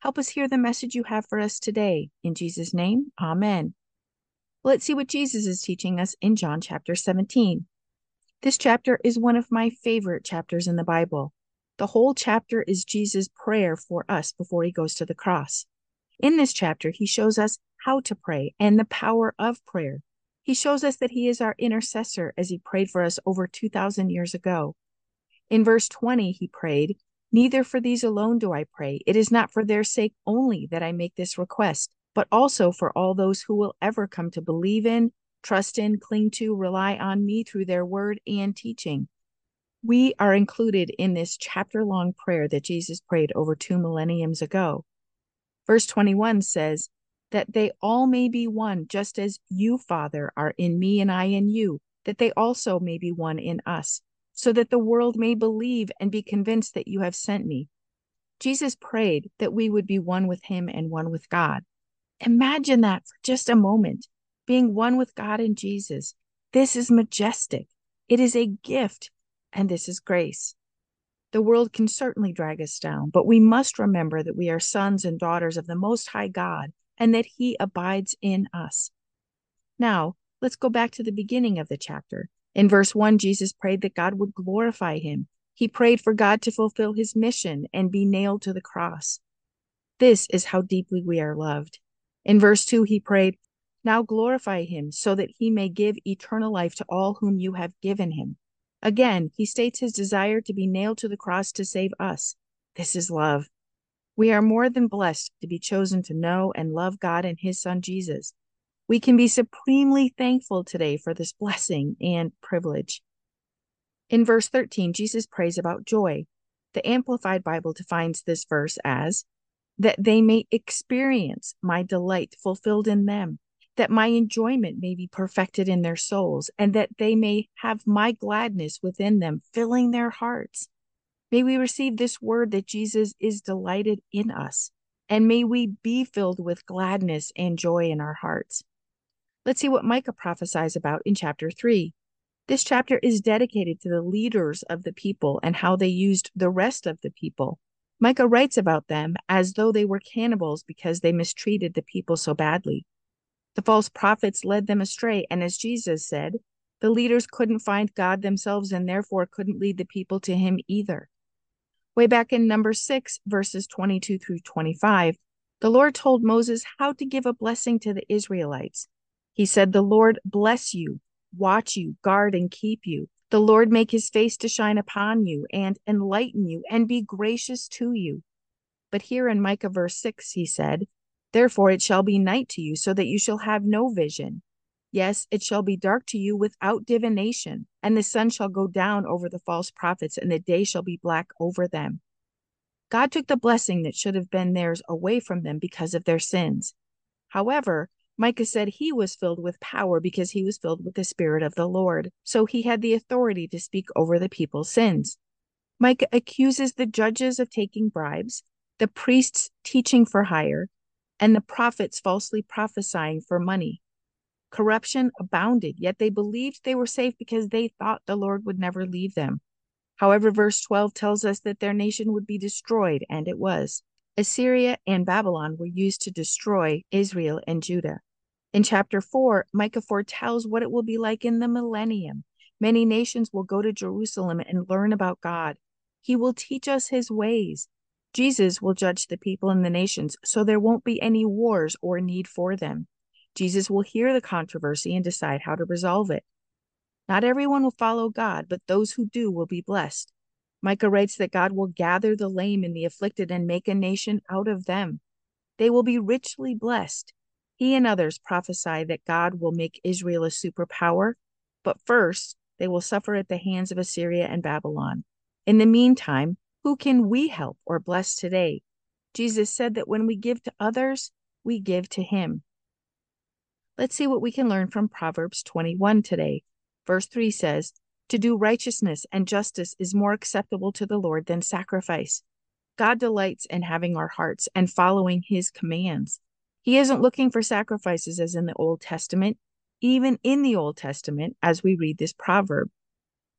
Help us hear the message you have for us today. In Jesus' name, amen. Let's see what Jesus is teaching us in John chapter 17. This chapter is one of my favorite chapters in the Bible. The whole chapter is Jesus' prayer for us before he goes to the cross. In this chapter, he shows us how to pray and the power of prayer. He shows us that he is our intercessor as he prayed for us over 2,000 years ago. In verse 20, he prayed, Neither for these alone do I pray. It is not for their sake only that I make this request, but also for all those who will ever come to believe in, trust in, cling to, rely on me through their word and teaching. We are included in this chapter long prayer that Jesus prayed over two millenniums ago. Verse 21 says, That they all may be one, just as you, Father, are in me and I in you, that they also may be one in us so that the world may believe and be convinced that you have sent me. Jesus prayed that we would be one with him and one with God. Imagine that for just a moment, being one with God and Jesus. This is majestic. It is a gift, and this is grace. The world can certainly drag us down, but we must remember that we are sons and daughters of the Most High God and that He abides in us. Now, let's go back to the beginning of the chapter. In verse 1, Jesus prayed that God would glorify him. He prayed for God to fulfill his mission and be nailed to the cross. This is how deeply we are loved. In verse 2, he prayed, Now glorify him, so that he may give eternal life to all whom you have given him. Again, he states his desire to be nailed to the cross to save us. This is love. We are more than blessed to be chosen to know and love God and his son Jesus. We can be supremely thankful today for this blessing and privilege. In verse 13, Jesus prays about joy. The Amplified Bible defines this verse as that they may experience my delight fulfilled in them, that my enjoyment may be perfected in their souls, and that they may have my gladness within them, filling their hearts. May we receive this word that Jesus is delighted in us, and may we be filled with gladness and joy in our hearts. Let's see what Micah prophesies about in chapter 3. This chapter is dedicated to the leaders of the people and how they used the rest of the people. Micah writes about them as though they were cannibals because they mistreated the people so badly. The false prophets led them astray, and as Jesus said, the leaders couldn't find God themselves and therefore couldn't lead the people to Him either. Way back in Numbers 6, verses 22 through 25, the Lord told Moses how to give a blessing to the Israelites. He said, The Lord bless you, watch you, guard, and keep you. The Lord make his face to shine upon you and enlighten you and be gracious to you. But here in Micah verse 6, he said, Therefore it shall be night to you, so that you shall have no vision. Yes, it shall be dark to you without divination, and the sun shall go down over the false prophets, and the day shall be black over them. God took the blessing that should have been theirs away from them because of their sins. However, Micah said he was filled with power because he was filled with the Spirit of the Lord. So he had the authority to speak over the people's sins. Micah accuses the judges of taking bribes, the priests teaching for hire, and the prophets falsely prophesying for money. Corruption abounded, yet they believed they were safe because they thought the Lord would never leave them. However, verse 12 tells us that their nation would be destroyed, and it was. Assyria and Babylon were used to destroy Israel and Judah. In chapter 4, Micah foretells what it will be like in the millennium. Many nations will go to Jerusalem and learn about God. He will teach us his ways. Jesus will judge the people and the nations, so there won't be any wars or need for them. Jesus will hear the controversy and decide how to resolve it. Not everyone will follow God, but those who do will be blessed. Micah writes that God will gather the lame and the afflicted and make a nation out of them. They will be richly blessed. He and others prophesy that God will make Israel a superpower, but first they will suffer at the hands of Assyria and Babylon. In the meantime, who can we help or bless today? Jesus said that when we give to others, we give to Him. Let's see what we can learn from Proverbs 21 today. Verse 3 says, To do righteousness and justice is more acceptable to the Lord than sacrifice. God delights in having our hearts and following his commands. He isn't looking for sacrifices as in the Old Testament, even in the Old Testament, as we read this proverb.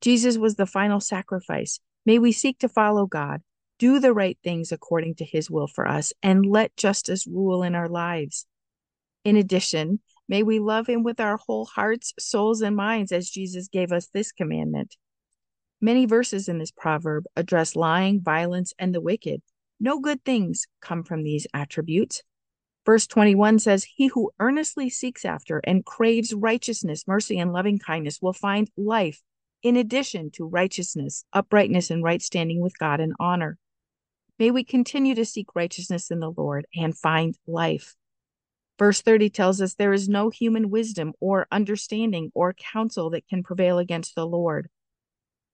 Jesus was the final sacrifice. May we seek to follow God, do the right things according to his will for us, and let justice rule in our lives. In addition, may we love him with our whole hearts, souls, and minds as Jesus gave us this commandment. Many verses in this proverb address lying, violence, and the wicked. No good things come from these attributes. Verse 21 says, He who earnestly seeks after and craves righteousness, mercy, and loving kindness will find life, in addition to righteousness, uprightness, and right standing with God and honor. May we continue to seek righteousness in the Lord and find life. Verse 30 tells us there is no human wisdom or understanding or counsel that can prevail against the Lord.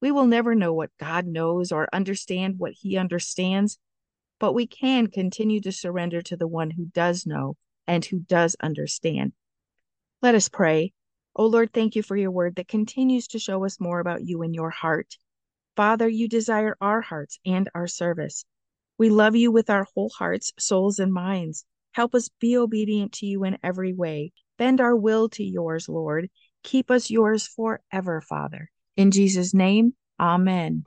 We will never know what God knows or understand what he understands, but we can continue to surrender to the one who does know and who does understand. Let us pray. O oh Lord, thank you for your word that continues to show us more about you and your heart. Father, you desire our hearts and our service. We love you with our whole hearts, souls, and minds. Help us be obedient to you in every way. Bend our will to yours, Lord. Keep us yours forever, Father. In Jesus' name, amen.